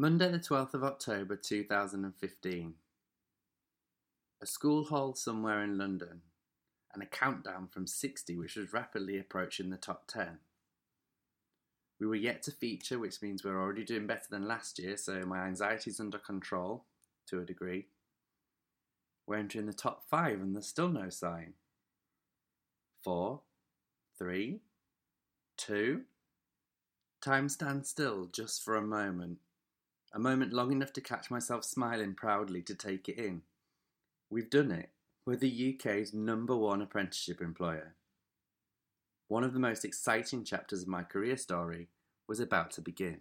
Monday, the 12th of October 2015. A school hall somewhere in London, and a countdown from 60, which was rapidly approaching the top 10. We were yet to feature, which means we're already doing better than last year, so my anxiety is under control to a degree. We're entering the top 5, and there's still no sign. Four, three, two. Time stands still just for a moment a moment long enough to catch myself smiling proudly to take it in. We've done it. We're the UK's number one apprenticeship employer. One of the most exciting chapters of my career story was about to begin.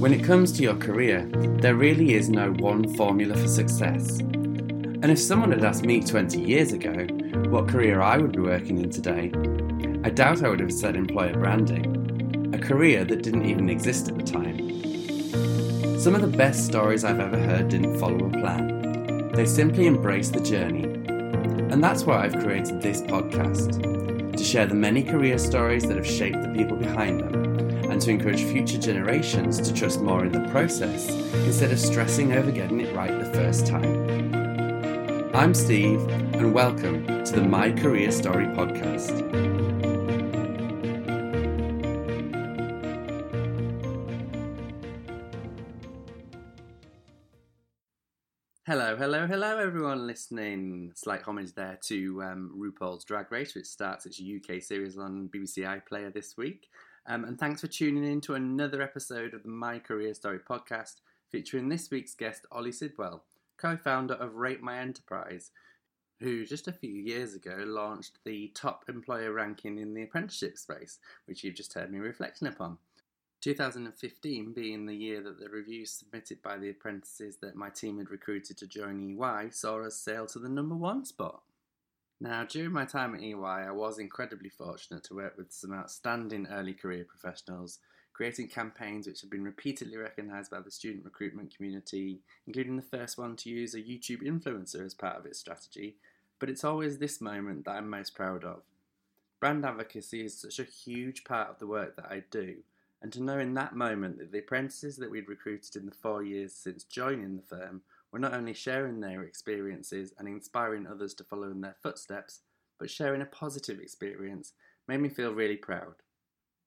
When it comes to your career, there really is no one formula for success. And if someone had asked me 20 years ago what career I would be working in today, I doubt I would have said employer branding career that didn't even exist at the time. Some of the best stories I've ever heard didn't follow a plan, they simply embraced the journey. And that's why I've created this podcast to share the many career stories that have shaped the people behind them and to encourage future generations to trust more in the process instead of stressing over getting it right the first time. I'm Steve, and welcome to the My Career Story podcast. Listening. Slight homage there to um, RuPaul's Drag Race, which starts its UK series on BBC iPlayer this week. Um, and thanks for tuning in to another episode of the My Career Story podcast, featuring this week's guest, Ollie Sidwell, co founder of Rate My Enterprise, who just a few years ago launched the top employer ranking in the apprenticeship space, which you've just heard me reflecting upon. 2015 being the year that the reviews submitted by the apprentices that my team had recruited to join EY saw us sail to the number one spot. Now, during my time at EY, I was incredibly fortunate to work with some outstanding early career professionals, creating campaigns which have been repeatedly recognised by the student recruitment community, including the first one to use a YouTube influencer as part of its strategy. But it's always this moment that I'm most proud of. Brand advocacy is such a huge part of the work that I do, and to know in that moment that the apprentices that we'd recruited in the four years since joining the firm were not only sharing their experiences and inspiring others to follow in their footsteps, but sharing a positive experience made me feel really proud.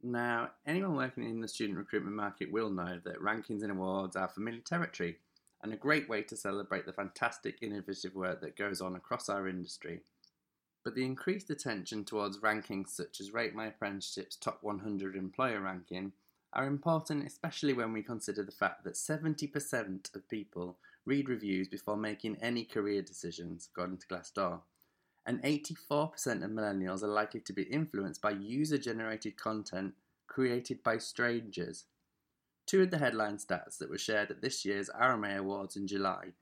Now, anyone working in the student recruitment market will know that rankings and awards are familiar territory and a great way to celebrate the fantastic innovative work that goes on across our industry. But the increased attention towards rankings such as Rate My Apprenticeship's Top 100 Employer ranking are important, especially when we consider the fact that 70% of people read reviews before making any career decisions, according to Glassdoor. And 84% of millennials are likely to be influenced by user generated content created by strangers. Two of the headline stats that were shared at this year's RMA Awards in July,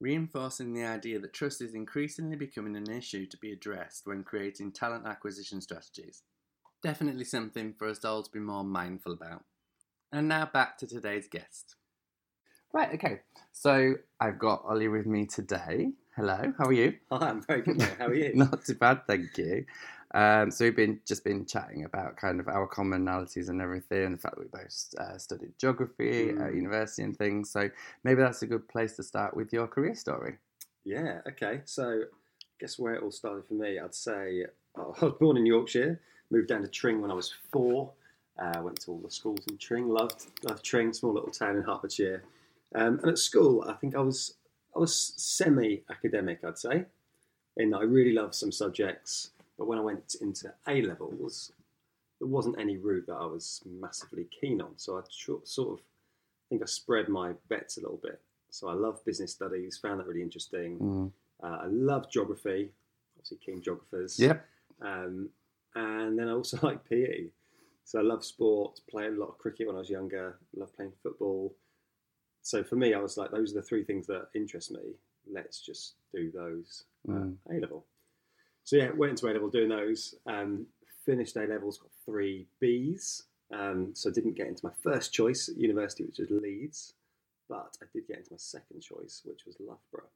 reinforcing the idea that trust is increasingly becoming an issue to be addressed when creating talent acquisition strategies. Definitely something for us all to be more mindful about. And now back to today's guest. Right, okay. So I've got Ollie with me today. Hello, how are you? Hi, I'm very good. How are you? Not too bad, thank you. Um, so we've been just been chatting about kind of our commonalities and everything, and the fact that we both uh, studied geography mm. at university and things. So maybe that's a good place to start with your career story. Yeah. Okay. So I guess where it all started for me, I'd say oh, I was born in Yorkshire. Moved down to Tring when I was four. Uh, went to all the schools in Tring. Loved loved Tring, small little town in Hertfordshire. Um, and at school, I think I was I was semi academic, I'd say. In I really loved some subjects, but when I went into A levels, there wasn't any route that I was massively keen on. So I sort of I think I spread my bets a little bit. So I love business studies, found that really interesting. Mm. Uh, I love geography, obviously keen geographers. Yep. Um, and then I also like PE. So I love sport, played a lot of cricket when I was younger, love playing football. So for me, I was like, those are the three things that interest me. Let's just do those mm. A level. So yeah, went into A level doing those. Um, finished A levels, got three Bs. Um, so didn't get into my first choice at university, which was Leeds, but I did get into my second choice, which was Loughborough,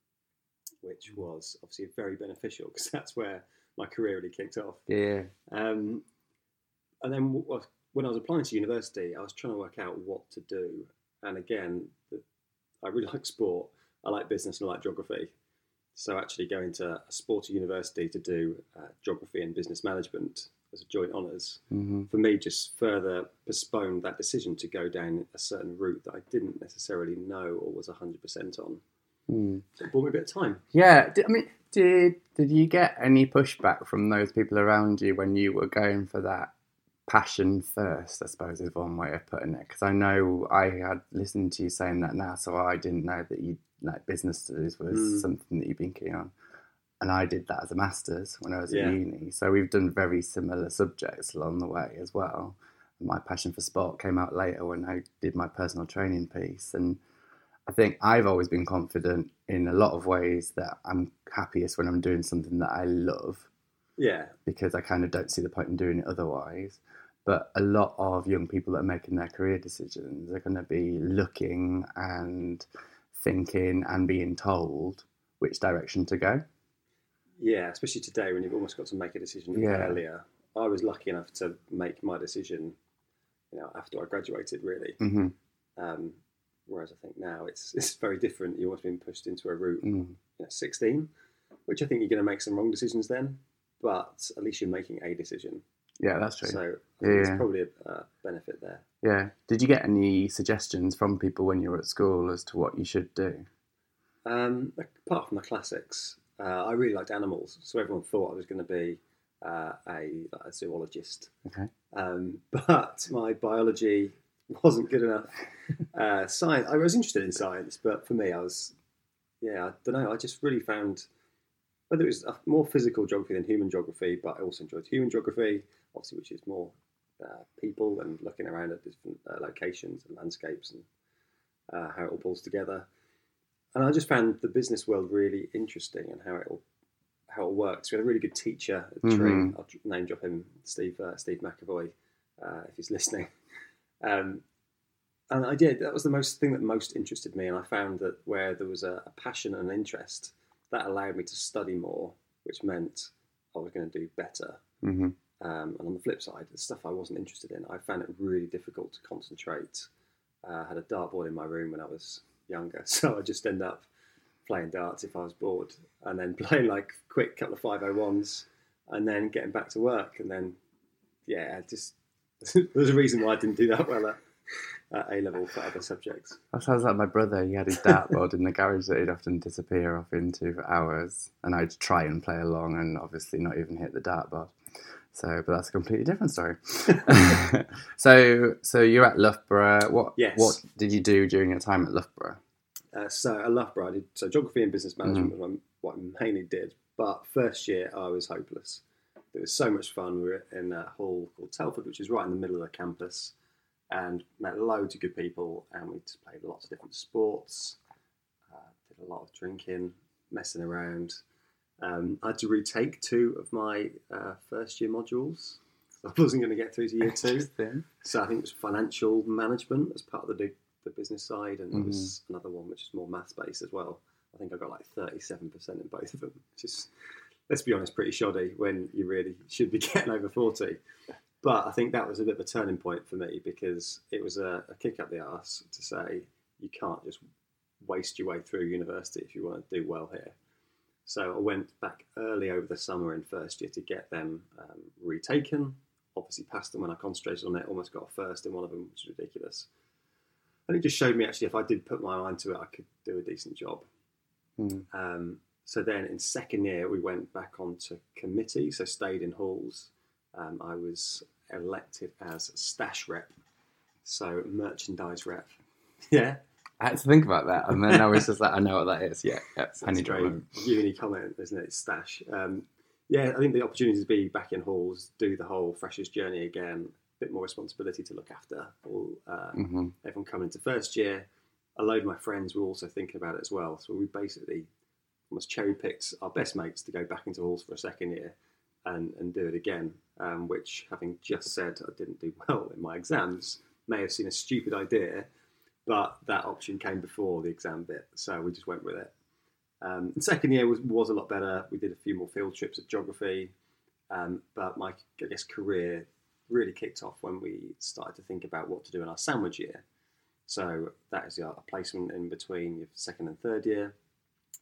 which mm. was obviously very beneficial because that's where my career really kicked off. Yeah. Um, and then when I was applying to university, I was trying to work out what to do. And again, the, I really like sport. I like business and I like geography. So actually going to a sporty university to do uh, geography and business management as a joint honors Mm-hmm. for me just further postponed that decision to go down a certain route that I didn't necessarily know or was 100% on. Mm. So it bought me a bit of time. Yeah, I mean, did did you get any pushback from those people around you when you were going for that passion first? I suppose is one way of putting it. Because I know I had listened to you saying that now, so I didn't know that you like business studies was Mm. something that you've been keen on. And I did that as a master's when I was Yeah. at uni. So we've done very similar subjects along the way as well. My passion for sport came out later when I did my personal training piece. And I think I've always been confident in a lot of ways that I'm happiest when I'm doing something that I love Yeah, because I kind of don't see the point in doing it otherwise. But a lot of young people that are making their career decisions are going to be looking and thinking and being told which direction to go. yeah, especially today when you've almost got to make a decision Yeah. earlier. I was lucky enough to make my decision, you know, after I graduated, really. hmm Um, whereas I think now it's it's very different. You're almost being pushed into a route Mm. you know, 16, which I think you're going to make some wrong decisions then, but at least you're making a decision. Yeah, that's true. So I think Yeah. there's probably a uh, benefit there. yeah. Did you get any suggestions from people when you were at school as to what you should do? Um, apart from the classics, uh, I really liked animals, so everyone thought I was going to be uh, a, a zoologist. Okay. Um, but my biology wasn't good enough. Uh, science, I was interested in science, but for me, I was, yeah, I don't know. I just really found whether it was more physical geography than human geography, but I also enjoyed human geography, obviously, which is more uh, people and looking around at different uh, locations and landscapes and uh, how it all pulls together. And I just found the business world really interesting and how it all how it works. We had a really good teacher at Mhm. Tring. I'll name drop him, Steve uh, Steve McAvoy, uh, if he's listening. Um, and I did. That was the most thing that most interested me, and I found that where there was a, a passion and an interest, that allowed me to study more, which meant I was going to do better. hmm Um, and on the flip side, the stuff I wasn't interested in, I found it really difficult to concentrate. Uh, I had a dartboard in my room when I was younger, so I just end up playing darts if I was bored, and then playing like quick couple of five oh ones, and then getting back to work, and then yeah, just there's a reason why I didn't do that well at, at A level for other subjects. That sounds like my brother. He had his dartboard in the garage that he'd often disappear off into for hours, and I'd try and play along, and obviously not even hit the dartboard. So, but that's a completely different story. so, so you're at Loughborough. What Yes. what did you do during your time at Loughborough? Uh, so at Loughborough, I did so geography and business management was what I mainly did. But first year, I was hopeless. It was so much fun. We were in a hall called Telford, which is right in the middle of the campus, and met loads of good people. And we just played lots of different sports. Uh, did a lot of drinking, messing around. Um, I had to retake two of my uh, first year modules. I wasn't going to get through to year two. So I think it was financial management as part of the, big- the business side, and there was Mm-hmm. another one which is more maths based as well. I think I got like thirty-seven percent in both of them, which is, let's be honest, pretty shoddy when you really should be getting over forty. But I think that was a bit of a turning point for me because it was a, a kick up the arse to say you can't just waste your way through university if you want to do well here. So I went back early over the summer in first year to get them um, retaken. Obviously, passed them when I concentrated on it. Almost got a first in one of them, which was ridiculous. And it just showed me actually if I did put my mind to it, I could do a decent job. Hmm. Um, so then in second year, we went back onto committee, so stayed in halls. Um, I was elected as stash rep, so merchandise rep. Yeah, I had to think about that, and then I was just like, I know what that is. Yeah, yeah That's a drop. uni comment, isn't it? Stash. Um, yeah, I think the opportunity to be back in halls, do the whole freshers journey again, a bit more responsibility to look after all uh, hmm everyone coming into first year. A load of my friends were also thinking about it as well. So we basically almost cherry picks our best mates to go back into halls for a second year and, and do it again, um, which, having just said I didn't do well in my exams, may have seen a stupid idea, but that option came before the exam bit. So we just went with it. Um, second year was, was a lot better. We did a few more field trips of geography, um, but my I guess career really kicked off when we started to think about what to do in our sandwich year. So that is a placement in between your second and third year.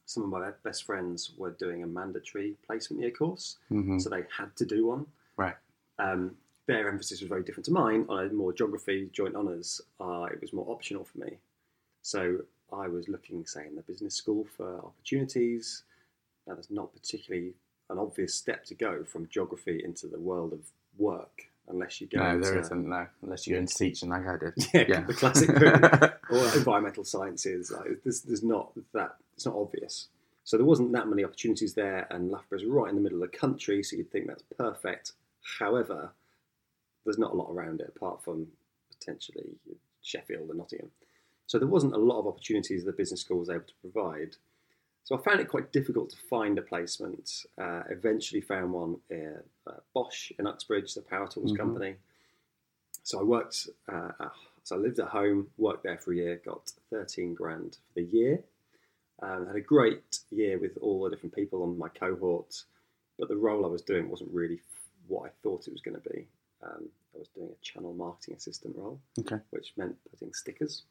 Some of my best friends were doing a mandatory placement year course, Mhm. so they had to do one. Right. Um, their emphasis was very different to mine. On a more geography joint honours, uh, it was more optional for me. So I was looking, say, in the business school for opportunities. Now, that's not particularly an obvious step to go from geography into the world of work, unless you go No, into there isn't. No, unless you go into teaching like I did. yeah, the classic or environmental sciences. Like, there's, there's not that. It's not obvious. So there wasn't that many opportunities there, and Loughborough's right in the middle of the country, so you'd think that's perfect. However, there's not a lot around it apart from potentially Sheffield and Nottingham. So there wasn't a lot of opportunities the business school was able to provide. So I found it quite difficult to find a placement. Uh, eventually found one in uh, Bosch in Uxbridge, the power tools Mhm. company. So I worked, uh, at, so I lived at home, worked there for a year, got 13 grand for the year. Um, had a great year with all the different people on my cohort, but the role I was doing wasn't really what I thought it was going to be. Um, I was doing a channel marketing assistant role, Okay. which meant putting stickers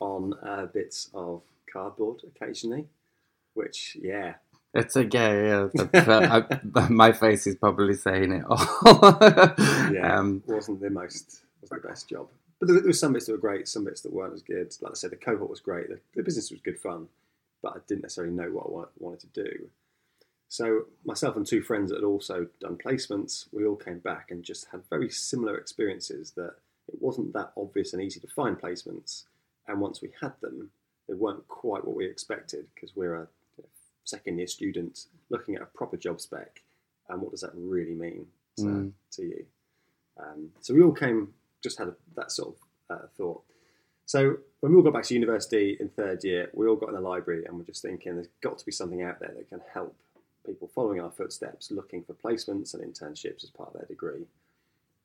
on uh, bits of cardboard occasionally, which, yeah, It's a gay. Yeah, I- my face is probably saying it all. yeah, um, wasn't the most, wasn't the best job. But there, there were some bits that were great, some bits that weren't as good. Like I said, the cohort was great, the, the business was good fun, but I didn't necessarily know what I wa- wanted to do. So myself and two friends that had also done placements, we all came back and just had very similar experiences that it wasn't that obvious and easy to find placements. And once we had them, they weren't quite what we expected because we're a second year student looking at a proper job spec and what does that really mean to, Mm. to you. Um, so we all came, just had a, that sort of uh, thought. So when we all got back to university in third year, we all got in the library and we're just thinking there's got to be something out there that can help people following our footsteps looking for placements and internships as part of their degree.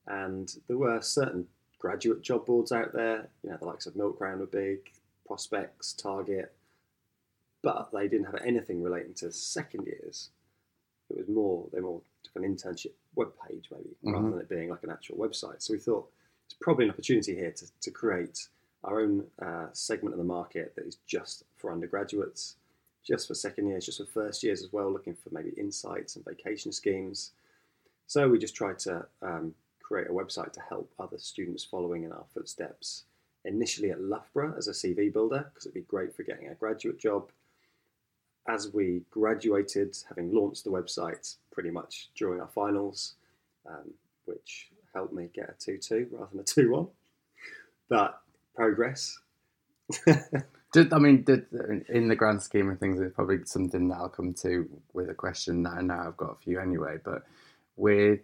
And there were certain graduate job boards out there, you know, the likes of Milk Round were big, Prospects, Target, but they didn't have anything relating to second years. It was more, they more took an internship web page maybe, rather Mhm. than it being like an actual website. So we thought it's probably an opportunity here to, to create our own uh, segment of the market that is just for undergraduates, just for second years, just for first years as well, looking for maybe insights and vacation schemes. So we just tried to um, create a website to help other students following in our footsteps. Initially at Loughborough as a CV builder, because it'd be great for getting a graduate job. As we graduated, having launched the website pretty much during our finals, um, which helped me get a 2 2 rather than a 2 1. But progress. Did, I mean, did, in the grand scheme of things, it's probably something that I'll come to with a question that I know I've got a few anyway. But with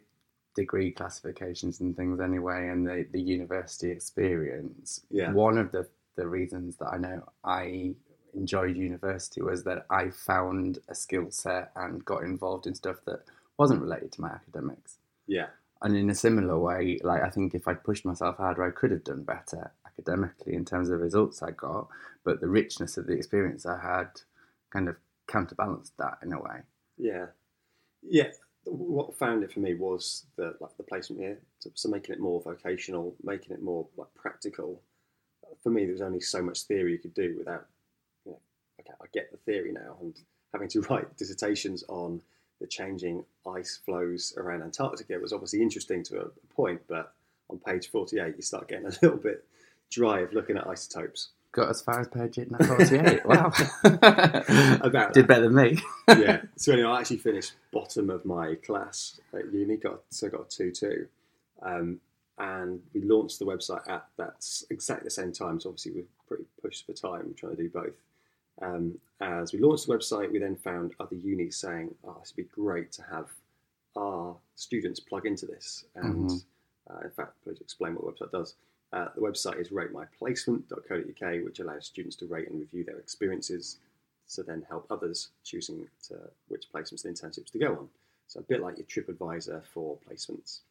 degree classifications and things anyway, and the, the university experience, Yeah. one of the, the reasons that I know I enjoyed university was that I found a skill set and got involved in stuff that wasn't related to my academics. Yeah. And in a similar way, like I think if I'd pushed myself harder, I could have done better academically in terms of the results I got. But the richness of the experience I had kind of counterbalanced that in a way. Yeah, yeah. What found it for me was the like the placement year, so, so making it more vocational, making it more like practical. For me, there was only so much theory you could do without, you know, okay, I get the theory now, and having to write dissertations on the changing ice flows around Antarctica was obviously interesting to a, point, but on page forty-eight, you start getting a little bit dry of looking at isotopes. Got as far as page 48. wow. About Did better than me. yeah. So anyway, I actually finished bottom of my class at uni. Got so I got a two two, um, and we launched the website at that s- exactly the same time. So obviously we're pretty pushed for time trying to do both. Um, as we launched the website, we then found other unis saying, "Oh, this would be great to have our students plug into this." And Mhm. uh, in fact, please explain what the website does. Uh, the website is ratemyplacement.co.uk, which allows students to rate and review their experiences to then help others choosing to which placements and internships to go on. So a bit like your TripAdvisor for placements.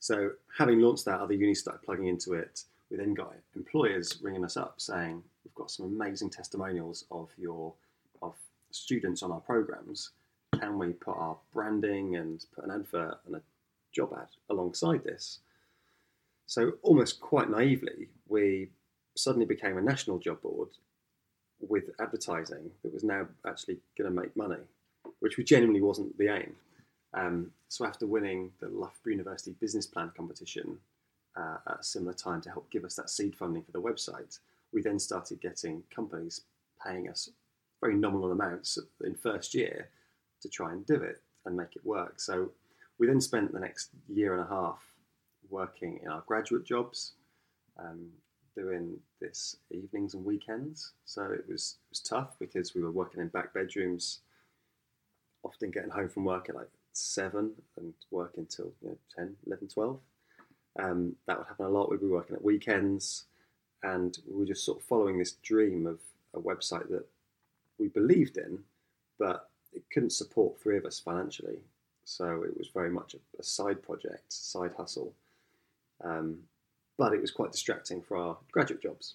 So having launched that, other unis started plugging into it. We then got employers ringing us up saying, "We've got some amazing testimonials of your of students on our programs. Can we put our branding and put an advert and a job ad alongside this. So, almost quite naively, we suddenly became a national job board with advertising that was now actually going to make money, which we genuinely wasn't the aim. Um, so, after winning the Loughborough University Business Plan competition uh, at a similar time to help give us that seed funding for the website, we then started getting companies paying us very nominal amounts in first year to try and do it and make it work. So we then spent the next year and a half working in our graduate jobs, um, doing this evenings and weekends. So it was it was tough because we were working in back bedrooms, often getting home from work at like seven and working till you know, 10, 11, 12. Um, that would happen a lot. We'd be working at weekends, and we were just sort of following this dream of a website that we believed in, but it couldn't support three of us financially. So it was very much a, a side project, side hustle. Um, but it was quite distracting for our graduate jobs.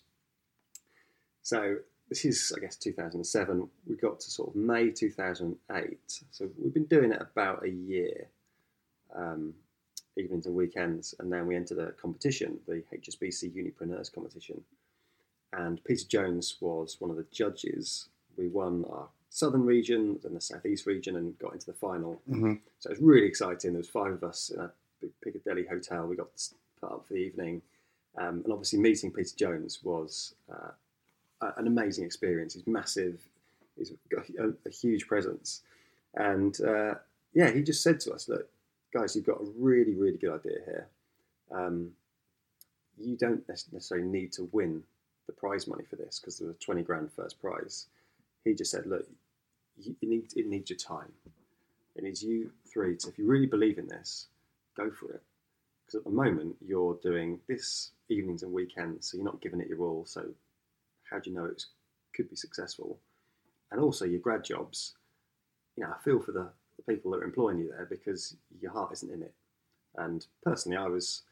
So this is, I guess, 2007. We got to sort of May 2008. So we've been doing it about a year, um, evenings and weekends, and then we entered a competition, the HSBC Unipreneurs competition. And Peter Jones was one of the judges. We won our southern region, then the southeast region, and got into the final. Mm-hmm. So it was really exciting. There was five of us in a big Piccadilly hotel. We got put up for the evening, um, and obviously meeting Peter Jones was uh, an amazing experience. He's massive. He's got a, a huge presence, and uh, yeah, he just said to us, "Look, guys, you've got a really, really good idea here. Um, you don't necessarily need to win the prize money for this because there's a 20 grand first prize. He just said, look, you, it, needs, it needs your time. It needs you three to, if you really believe in this, go for it. Because at the moment, you're doing this evenings and weekends, so you're not giving it your all. So, how do you know it could be successful? And also, your grad jobs, you know, I feel for the, the people that are employing you there because your heart isn't in it. And personally, I was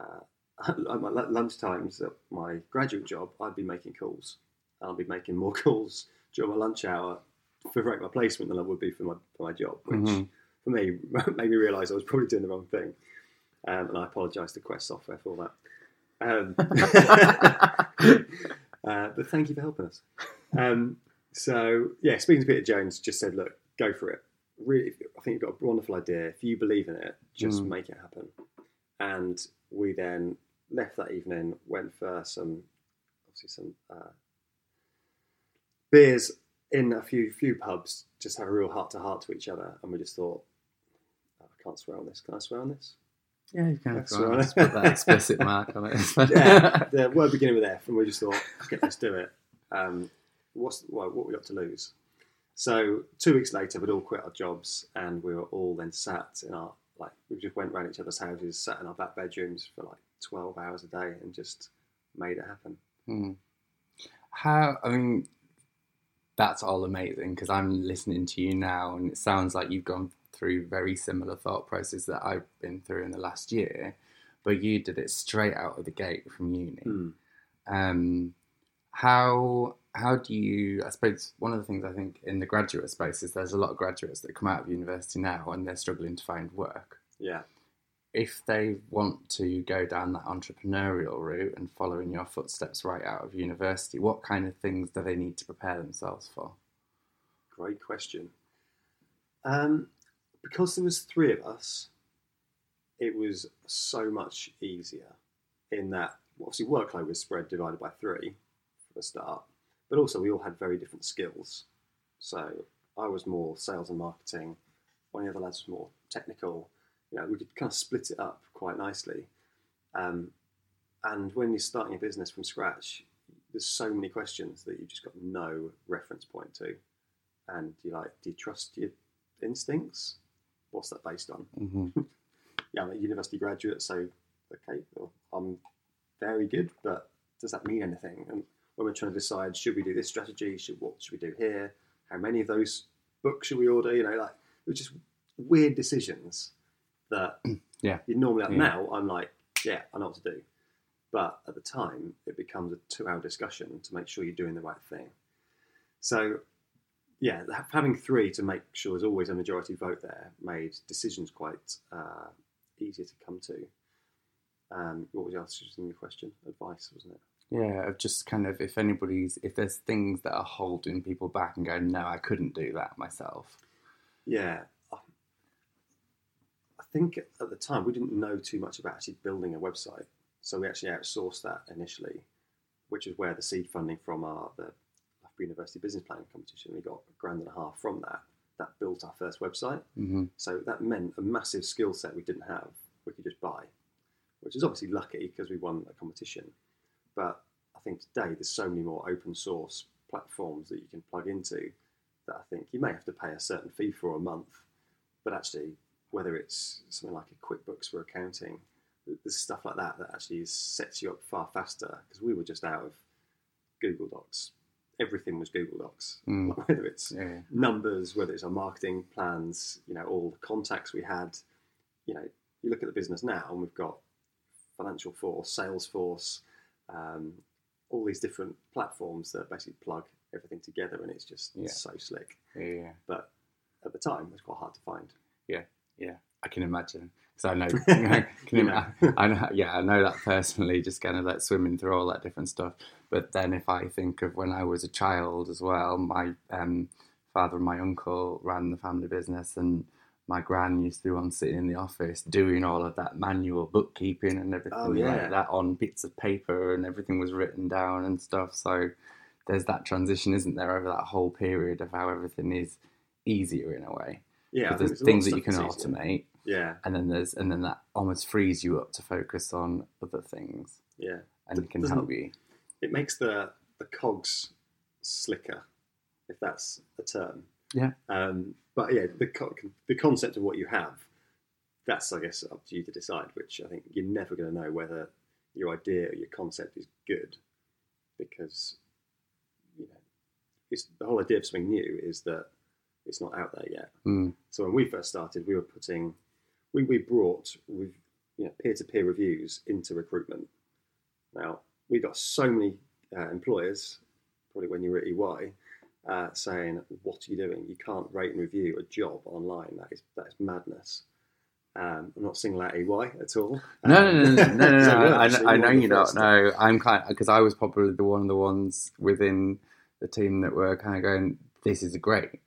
uh, at my lunch times at my graduate job, I'd be making calls. I'll be making more calls during my lunch hour for my placement than I would be for my for my job, which mm-hmm. for me made me realise I was probably doing the wrong thing. Um, and I apologise to Quest Software for that. Um, uh, but thank you for helping us. Um, so yeah, speaking to Peter Jones, just said, look, go for it. Really, I think you've got a wonderful idea. If you believe in it, just mm. make it happen. And we then left that evening, went for some, obviously some uh, beers in a few few pubs, just have a real heart to heart to each other, and we just thought, oh, I can't swear on this. Can I swear on this? Yeah, you can. Swear on it. Put that explicit mark on it. yeah, the word beginning with F, and we just thought, okay, let's do it. Um, what's well, what we got to lose? So two weeks later, we'd all quit our jobs, and we were all then sat in our like we just went around each other's houses, sat in our back bedrooms for like twelve hours a day, and just made it happen. Hmm. How I mean, that's all amazing because I'm listening to you now, and it sounds like you've gone through very similar thought process that I've been through in the last year, but you did it straight out of the gate from uni. Mm. Um, how how do you? I suppose one of the things I think in the graduate space is there's a lot of graduates that come out of university now and they're struggling to find work. Yeah. If they want to go down that entrepreneurial route and follow in your footsteps right out of university, what kind of things do they need to prepare themselves for? Great question. Um, because there was three of us, it was so much easier in that obviously workload was spread divided by three for the start, but also we all had very different skills. So I was more sales and marketing, one of the other lads was more technical. You know, we could kind of split it up quite nicely. Um, and when you're starting a business from scratch, there's so many questions that you've just got no reference point to. And you're like, do you trust your instincts? what's that based on? Mm-hmm. yeah, I'm a university graduate, so okay, well, I'm very good, but does that mean anything? And when we're trying to decide, should we do this strategy? Should what should we do here? How many of those books should we order? You know, like it was just weird decisions that yeah. you normally like, yeah. now I'm like, yeah, I know what to do. But at the time, it becomes a two-hour discussion to make sure you're doing the right thing. So yeah, having three to make sure there's always a majority vote there made decisions quite uh, easier to come to. Um, what was the answer to your question? Advice, wasn't it? Yeah, of just kind of if anybody's if there's things that are holding people back and going, no, I couldn't do that myself. Yeah, I think at the time we didn't know too much about actually building a website, so we actually outsourced that initially, which is where the seed funding from our the University Business Planning competition we got a grand and a half from that. That built our first website. hmm So that meant a massive skill set we didn't have, we could just buy, which is obviously lucky because we won a competition. But I think today there's so many more open source platforms that you can plug into that I think you may have to pay a certain fee for a month, but actually, whether it's something like a QuickBooks for accounting, there's stuff like that that actually sets you up far faster because we were just out of Google Docs. Everything was Google Docs, Mm. whether it's Yeah. numbers, whether it's our marketing plans, you know, all the contacts we had. You know, you look at the business now, and we've got Financial Force, Salesforce, um, all these different platforms that basically plug everything together, and it's just Yeah. so slick. Yeah. But at the time, it was quite hard to find. Yeah, yeah, I can imagine because I know, can You you know. I know, yeah, I know that personally. Just kind of like swimming through all that different stuff. But then, if I think of when I was a child as well, my um, father and my uncle ran the family business, and my gran used to be one sitting in the office doing all of that manual bookkeeping and everything Oh, yeah. like that on bits of paper, and everything was written down and stuff. So there's that transition, isn't there, over that whole period of how everything is easier in a way. Yeah, there's there's a lot things that you can stuff that's easier. automate, Yeah, and then there's and then that almost frees you up to focus on other things yeah. and D- can help you. It makes the the cogs slicker, if that's a term. Yeah. Um, but yeah, the co- the concept of what you have, that's I guess up to you to decide. Which I think you're never going to know whether your idea or your concept is good, because you know, it's the whole idea of something new is that it's not out there yet. Mm. So when we first started, we were putting, we, we brought you know peer-to-peer reviews into recruitment. Now we got so many uh, employers, probably when you were at EY, uh, saying, "What are you doing? You can't rate and review a job online. That is that is madness." Um, I'm not singling out EY at all. No, no, Um, no, no, no, no. so we're I, actually I know you don't first. know. I'm kind because I was probably the one of the ones within the team that were kind of going, "This is great,"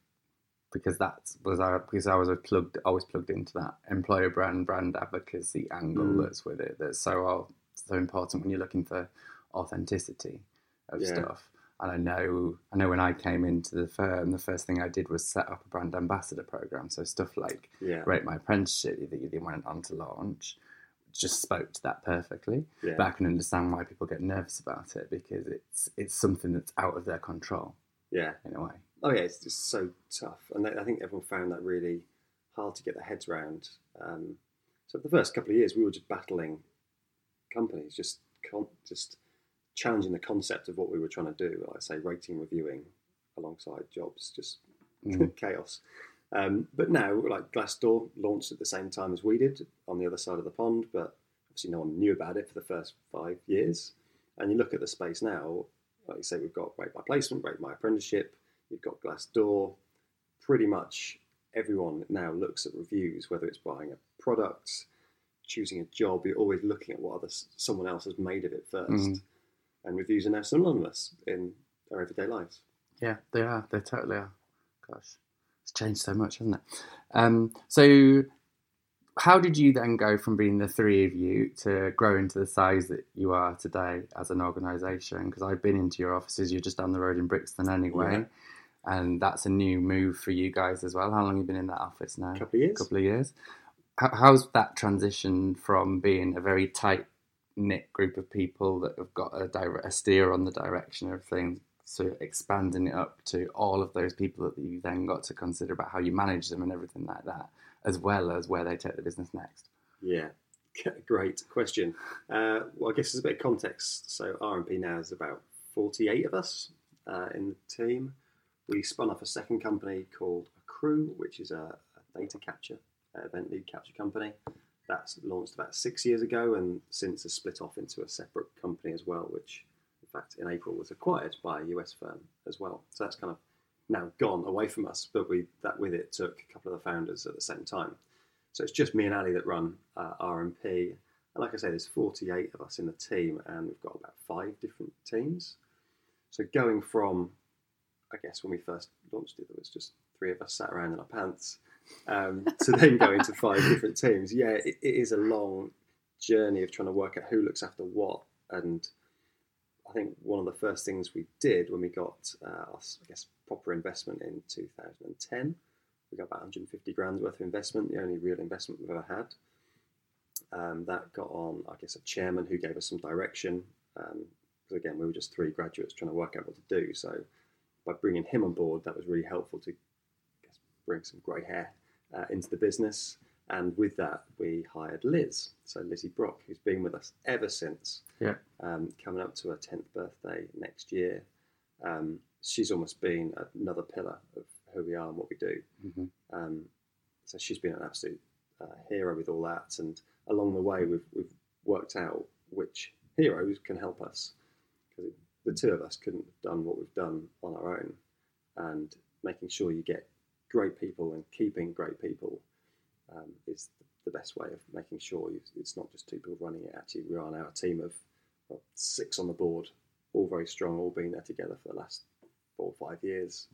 because that was our because I was a plugged, always plugged into that employer brand, brand advocacy angle Mm. that's with it. That's so uh, so important when you're looking for authenticity of Yeah. stuff. And I know, I know when I came into the firm, the first thing I did was set up a brand ambassador program. So stuff like Yeah, Rate My Apprenticeship that you went on to launch just spoke to that perfectly. yeah, But I can understand why people get nervous about it because it's it's something that's out of their control yeah. in a way. Oh yeah, it's just so tough, and I think everyone found that really hard to get their heads around. Um, so the first couple of years, we were just battling companies, just just challenging the concept of what we were trying to do. Like I say, rating, reviewing alongside jobs, just mm. chaos. Um, but now, like Glassdoor launched at the same time as we did on the other side of the pond, but obviously no one knew about it for the first five years. And you look at the space now, like you say, we've got Rate My Placement, Rate My Apprenticeship, you've got Glassdoor. Pretty much everyone now looks at reviews, whether it's buying a product, choosing a job, you're always looking at what other, someone else has made of it 1st and reviews are now synonymous in our everyday lives. Yeah, they are. They totally are. Gosh, it's changed so much, hasn't it? Um, so, how did you then go from being the three of you to grow into the size that you are today as an organisation? Because I've been into your offices. You're just down the road in Brixton anyway, and that's a new move for you guys as well. How long have you been in that office now? A couple of years. couple of years. How, how's that transition from being a very tight knit group of people that have got a, direct, a steer on the direction of things So expanding it up to all of those people that you then got to consider about how you manage them and everything like that, as well as where they take the business next? Yeah, great question. Uh, well, I guess there's a bit of context. So RMP now is about 48 of us uh, in the team. We spun off a second company called Accrue, which is a, data capture, event lead capture company. That's launched about six years ago and since has split off into a separate company as well, which in fact in April was acquired by a US firm as well. So that's kind of now gone away from us, but we that with it took a couple of the founders at the same time. So it's just me and Ali that run uh, RMP. And like I say, there's 48 of us in the team, and we've got about five different teams. So going from, I guess when we first launched it, there was just three of us sat around in our pants, um, to then go into five different teams. Yeah, it, it is a long journey of trying to work out who looks after what. And I think one of the first things we did when we got, uh, I guess, proper investment in 2010, we got about 150 grand worth of investment, the only real investment we've ever had. Um, that got on, I guess, a chairman who gave us some direction. Because um, again, we were just three graduates trying to work out what to do. So by bringing him on board, that was really helpful to bring some grey hair uh, into the business. And with that, we hired Liz, so Lizzie Brock, who's been with us ever since. Yeah. Um, coming up to her tenth birthday next year. Um, she's almost been another pillar of who we are and what we do. Mhm. Um, so she's been an absolute uh, hero with all that, and along the way, we've we've worked out which heroes can help us because the two of us couldn't have done what we've done on our own, and making sure you get great people and keeping great people um, is the best way of making sure you, it's not just two people running it. Actually, we are now a team of well, six on the board, all very strong, all been there together for the last four or five years.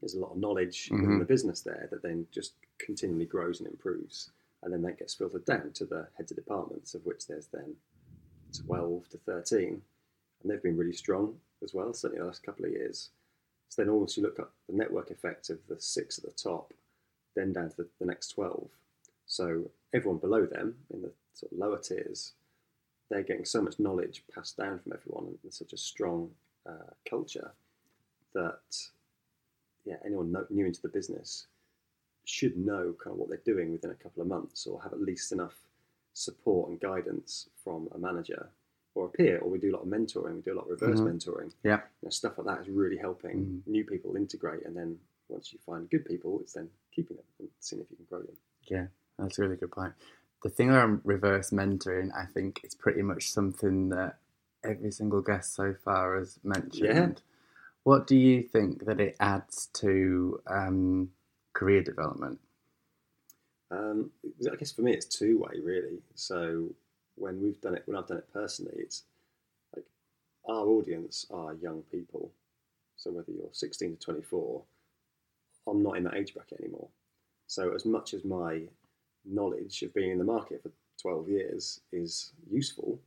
There's a lot of knowledge in Mhm. the business there that then just continually grows and improves, and then that gets filtered down to the heads of departments, of which there's then 12 to 13, and they've been really strong as well, certainly the last couple of years. So then almost you look at the network effect of the six at the top, then down to the, the next 12. So everyone below them in the sort of lower tiers, they're getting so much knowledge passed down from everyone and such a strong uh, culture that yeah, anyone no, new into the business should know kind of what they're doing within a couple of months or have at least enough support and guidance from a manager or a peer, or we do a lot of mentoring, we do a lot of reverse Mhm. mentoring. Yeah. You know, stuff like that is really helping Mhm. new people integrate, and then once you find good people, it's then keeping them and seeing if you can grow them. Yeah, that's a really good point. The thing around reverse mentoring, I think, is pretty much something that every single guest so far has mentioned. What do you think that it adds to um, career development? Um, I guess for me, it's two way really. So when we've done it, when I've done it personally, it's like our audience are young people. So whether you're 16 to 24, I'm not in that age bracket anymore. So as much as my knowledge of being in the market for 12 years is useful,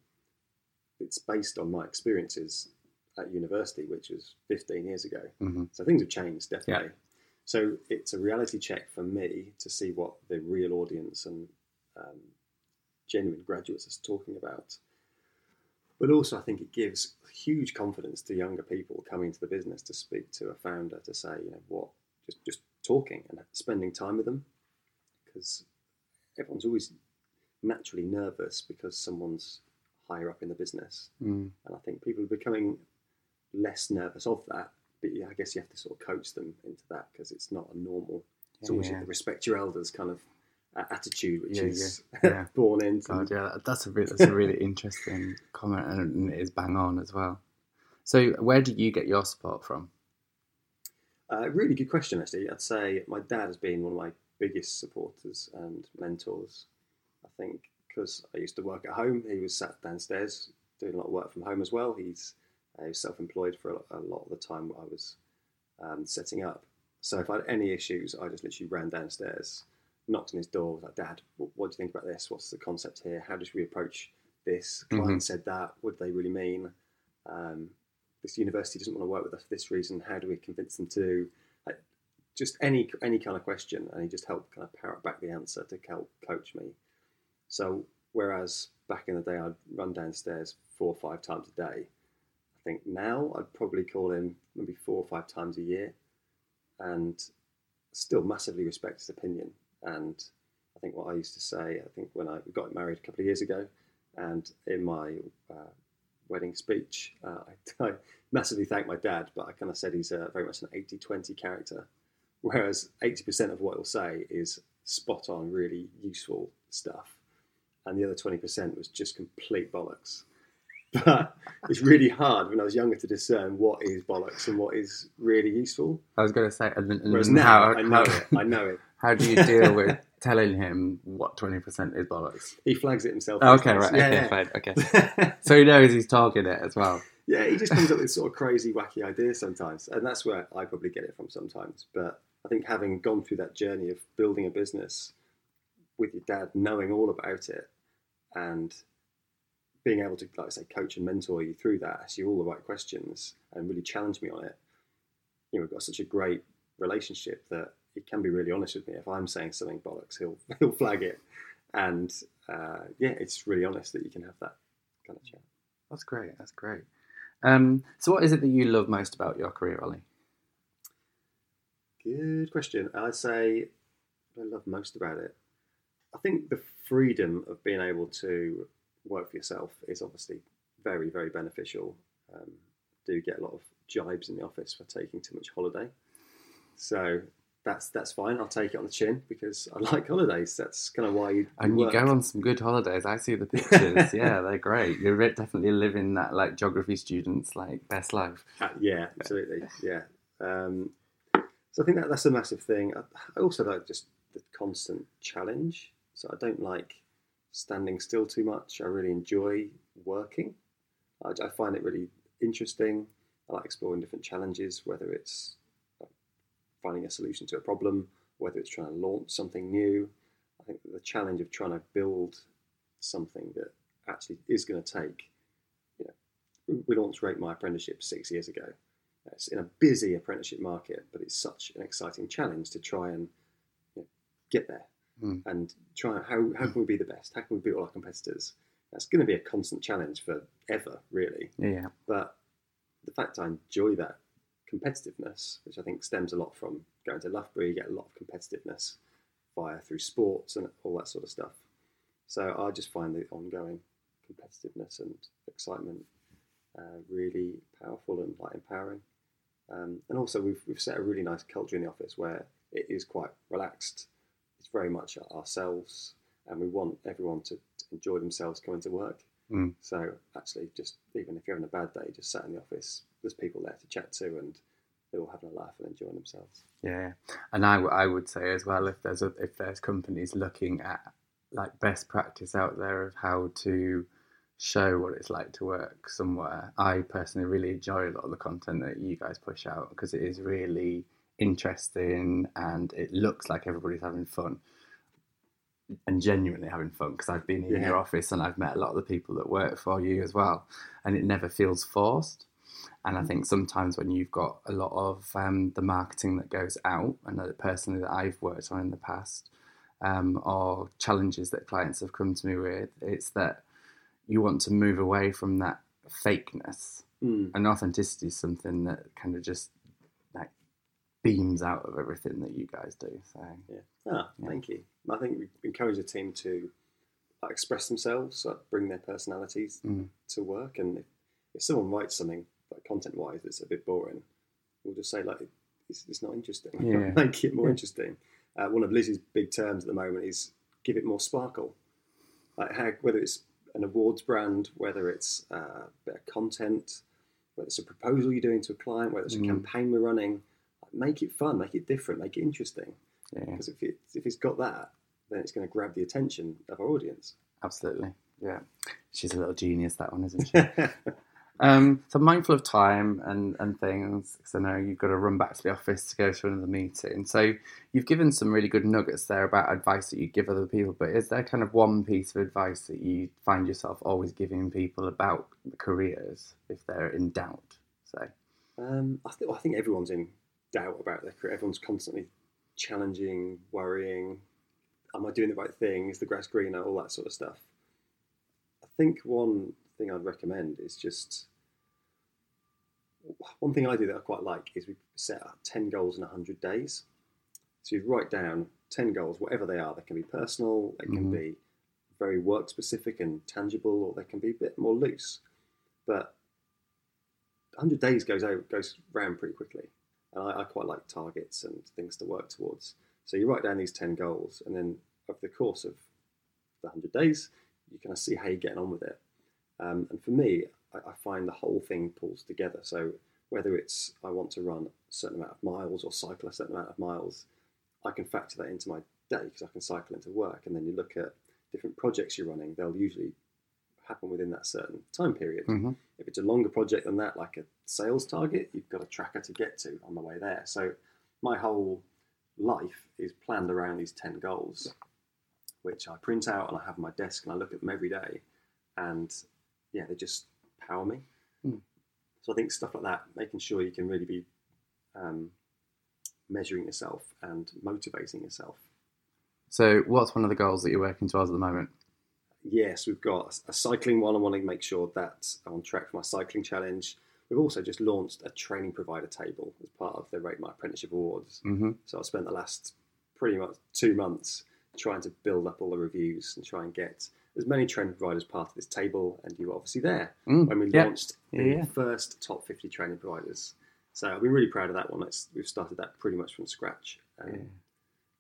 it's based on my experiences at university, which was 15 years ago. hmm So things have changed definitely. So it's a reality check for me to see what the real audience and um, genuine graduates are talking about. But also, I think it gives huge confidence to younger people coming to the business to speak to a founder to say, you know, what, just just talking and spending time with them, because everyone's always naturally nervous because someone's higher up in the business. Mm. And I think people are becoming less nervous of that. But yeah, I guess you have to sort of coach them into that because it's not a normal. It's Yeah, always yeah. the respect your elders kind of attitude, which Yeah, is yeah. born into. God, yeah, that's a really, that's a really interesting comment, and it is bang on as well. So, where do you get your support from? Uh, really good question, actually. I'd say my dad has been one of my biggest supporters and mentors. I think because I used to work at home, he was sat downstairs doing a lot of work from home as well. He's uh, he was self-employed for a, a lot of the time I was um, setting up. So if I had any issues, I just literally ran downstairs, knocked on his door, was like, "Dad, what, what do you think about this? What's the concept here? How should we approach this? Client said that. What do they really mean? Um, this university doesn't want to work with us for this reason. How do we convince them to? Like, just any any kind of question, and he just helped kind of parrot back the answer to help coach me. So whereas back in the day I'd run downstairs four or five times a day, I think now I'd probably call him maybe four or five times a year, and still massively respect his opinion. And I think what I used to say, I think when I got married a couple of years ago, and in my uh, wedding speech, uh, I, I massively thanked my dad, but I kind of said he's uh, very much an 80 20 character. Whereas 80% of what he'll say is spot on, really useful stuff. And the other 20% was just complete bollocks. But it's really hard when I was younger to discern what is bollocks and what is really useful. I was going to say, and, and Whereas how, now I know how, it. I know it. How do you deal with telling him what twenty percent is bollocks? He flags it himself. Oh, okay, right, days. okay, Yeah, fine, okay. So he knows he's targeting it as well. Yeah, he just comes up with sort of crazy, wacky ideas sometimes, and that's where I probably get it from sometimes. But I think having gone through that journey of building a business with your dad, knowing all about it, and being able to, like I say, coach and mentor you through that, ask you all the right questions, and really challenge me on it. You know, we've got such a great relationship that he can be really honest with me. If I'm saying something bollocks, he'll he'll flag it, and uh, yeah, it's really honest that you can have that kind of chat. That's great. That's great. Um, so, what is it that you love most about your career, Ollie? Good question. I'd say what I love most about it. I think the freedom of being able to work for yourself is obviously very, very beneficial. Um, do get a lot of jibes in the office for taking too much holiday, so that's that's fine. I'll take it on the chin because I like holidays. That's kind of why you, And you go on some good holidays. I see the pictures. yeah, they're great. You're definitely living that like geography students like best life. Uh, yeah, absolutely. Yeah. Um, so I think that that's a massive thing. I, I also like just the constant challenge. So I don't like standing still too much. I really enjoy working. I, I find it really interesting. I like exploring different challenges, whether it's finding a solution to a problem, whether it's trying to launch something new. I think the challenge of trying to build something that actually is going to take we launched Rate My Apprenticeship six years ago. It's in a busy apprenticeship market, but it's such an exciting challenge to try and you know, get there Mm. and try how how can we be the best? How can we beat all our competitors? That's going to be a constant challenge forever, really. Yeah, But the fact I enjoy that competitiveness, which I think stems a lot from going to Loughborough, you get a lot of competitiveness via through sports and all that sort of stuff. So I just find the ongoing competitiveness and excitement uh, really powerful and like empowering. Um, and also, we've, we've set a really nice culture in the office where it is quite relaxed. It's very much ourselves, and we want everyone to, to enjoy themselves coming to work. Mm. So actually, just even if you're having a bad day, just sat in the office, there's people there to chat to, and they're all having a laugh and enjoying themselves. yeah. And I, I would say as well if there's a, if there's companies looking at like best practice out there of how to show what it's like to work somewhere. I personally really enjoy a lot of the content that you guys push out because it is really interesting and it looks like everybody's having fun and genuinely having fun because I've been in Yeah. your office and I've met a lot of the people that work for you as well and it never feels forced and I think sometimes when you've got a lot of um, the marketing that goes out and that personally that I've worked on in the past um, or challenges that clients have come to me with it's that you want to move away from that fakeness Mm. and authenticity is something that kind of just like beams out of everything that you guys do so Ah, Yeah. thank you. I think we encourage the team to like, express themselves, like, bring their personalities Mm. to work. And if, if someone writes something like content-wise that's a bit boring, we'll just say like, "It's, it's not interesting. Yeah. Make it more Yeah. interesting." Uh, one of Lizzie's big terms at the moment is give it more sparkle. Like how, whether it's an awards brand, whether it's uh, a bit of content, whether it's a proposal you're doing to a client, whether it's a Mm. campaign we're running, like, make it fun, make it different, make it interesting. yeah Because if, it, if it's got that, then it's going to grab the attention of our audience. absolutely yeah she's a little genius that one isn't she Um, so mindful of time and, and things, because I know you've got to run back to the office to go to another meeting. So you've given some really good nuggets there about advice that you give other people, but is there kind of one piece of advice that you find yourself always giving people about careers if they're in doubt? So um, I, th- I think everyone's in doubt about their career. Everyone's constantly challenging, worrying. Am I doing the right thing? Is the grass greener? All that sort of stuff. I think one thing I'd recommend is just one thing I do that I quite like is we set up 10 goals in 100 days. So you write down 10 goals, whatever they are. They can be personal, they can Mhm. be very work specific and tangible, or they can be a bit more loose. But 100 days goes out, goes round pretty quickly. And I, I quite like targets and things to work towards. So you write down these 10 goals, and then over the course of the 100 days, you kind of see how you're getting on with it. Um, and for me, I, I find the whole thing pulls together. So whether it's I want to run a certain amount of miles or cycle a certain amount of miles, I can factor that into my day because I can cycle into work. And then you look at different projects you're running; they'll usually happen within that certain time period. hmm If it's a longer project than that, like a sales target, you've got a tracker to get to on the way there. So my whole life is planned around these 10 goals, which I print out and I have on my desk and I look at them every day. And yeah, they just power me. Mm. So I think stuff like that, making sure you can really be um, measuring yourself and motivating yourself. So, what's one of the goals that you're working towards at the moment? Yes, we've got a cycling one. I want to make sure that I'm on track for my cycling challenge. We've also just launched a training provider table as part of the Rate My Apprenticeship Awards. hmm So I've spent the last pretty much two months trying to build up all the reviews and try and get as many training providers part of this table. And you were obviously there Mm. when we Yeah. launched the Yeah, yeah. first top 50 training providers. So I've been really proud of that one. It's, we've started that pretty much from scratch. Um.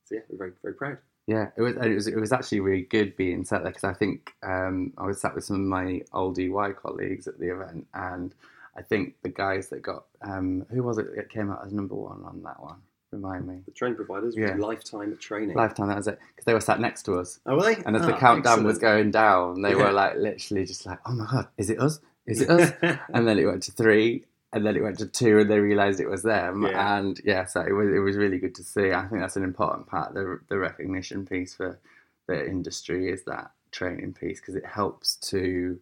So yeah, we're very, very proud. Yeah, it was, it was. It was actually really good being sat there because I think um, I was sat with some of my old EY colleagues at the event, and I think the guys that got um, who was it that came out as number one on that one? Remind me. The training providers Yeah. lifetime training. Lifetime, that was it because they were sat next to us, Oh, were they? and as the Ah, countdown was going down, they Yeah. were like literally just like, "Oh my god, is it us? Is it us?" and then it went to three, and then it went to two, and they realised it was them. Yeah. And yeah, so it was it was really good to see. I think that's an important part, the the recognition piece for the industry is that training piece because it helps to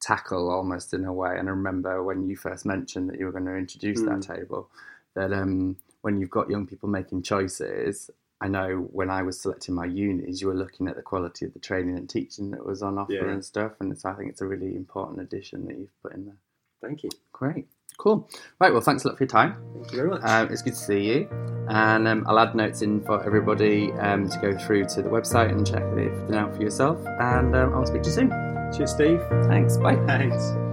tackle almost in a way. And I remember when you first mentioned that you were going to introduce that table, that um, when you've got young people making choices. I know when I was selecting my unis, you were looking at the quality of the training and teaching that was on offer Yeah. and stuff, and so I think it's a really important addition that you've put in there. Thank you. Great. Cool. Right, well, thanks a lot for your time. Thank you very much. Um, it's good to see you. And um, I'll add notes in for everybody um, to go through to the website and check everything out for yourself. And um, I'll speak to you soon. Cheers, Steve. Thanks. Bye. Thanks.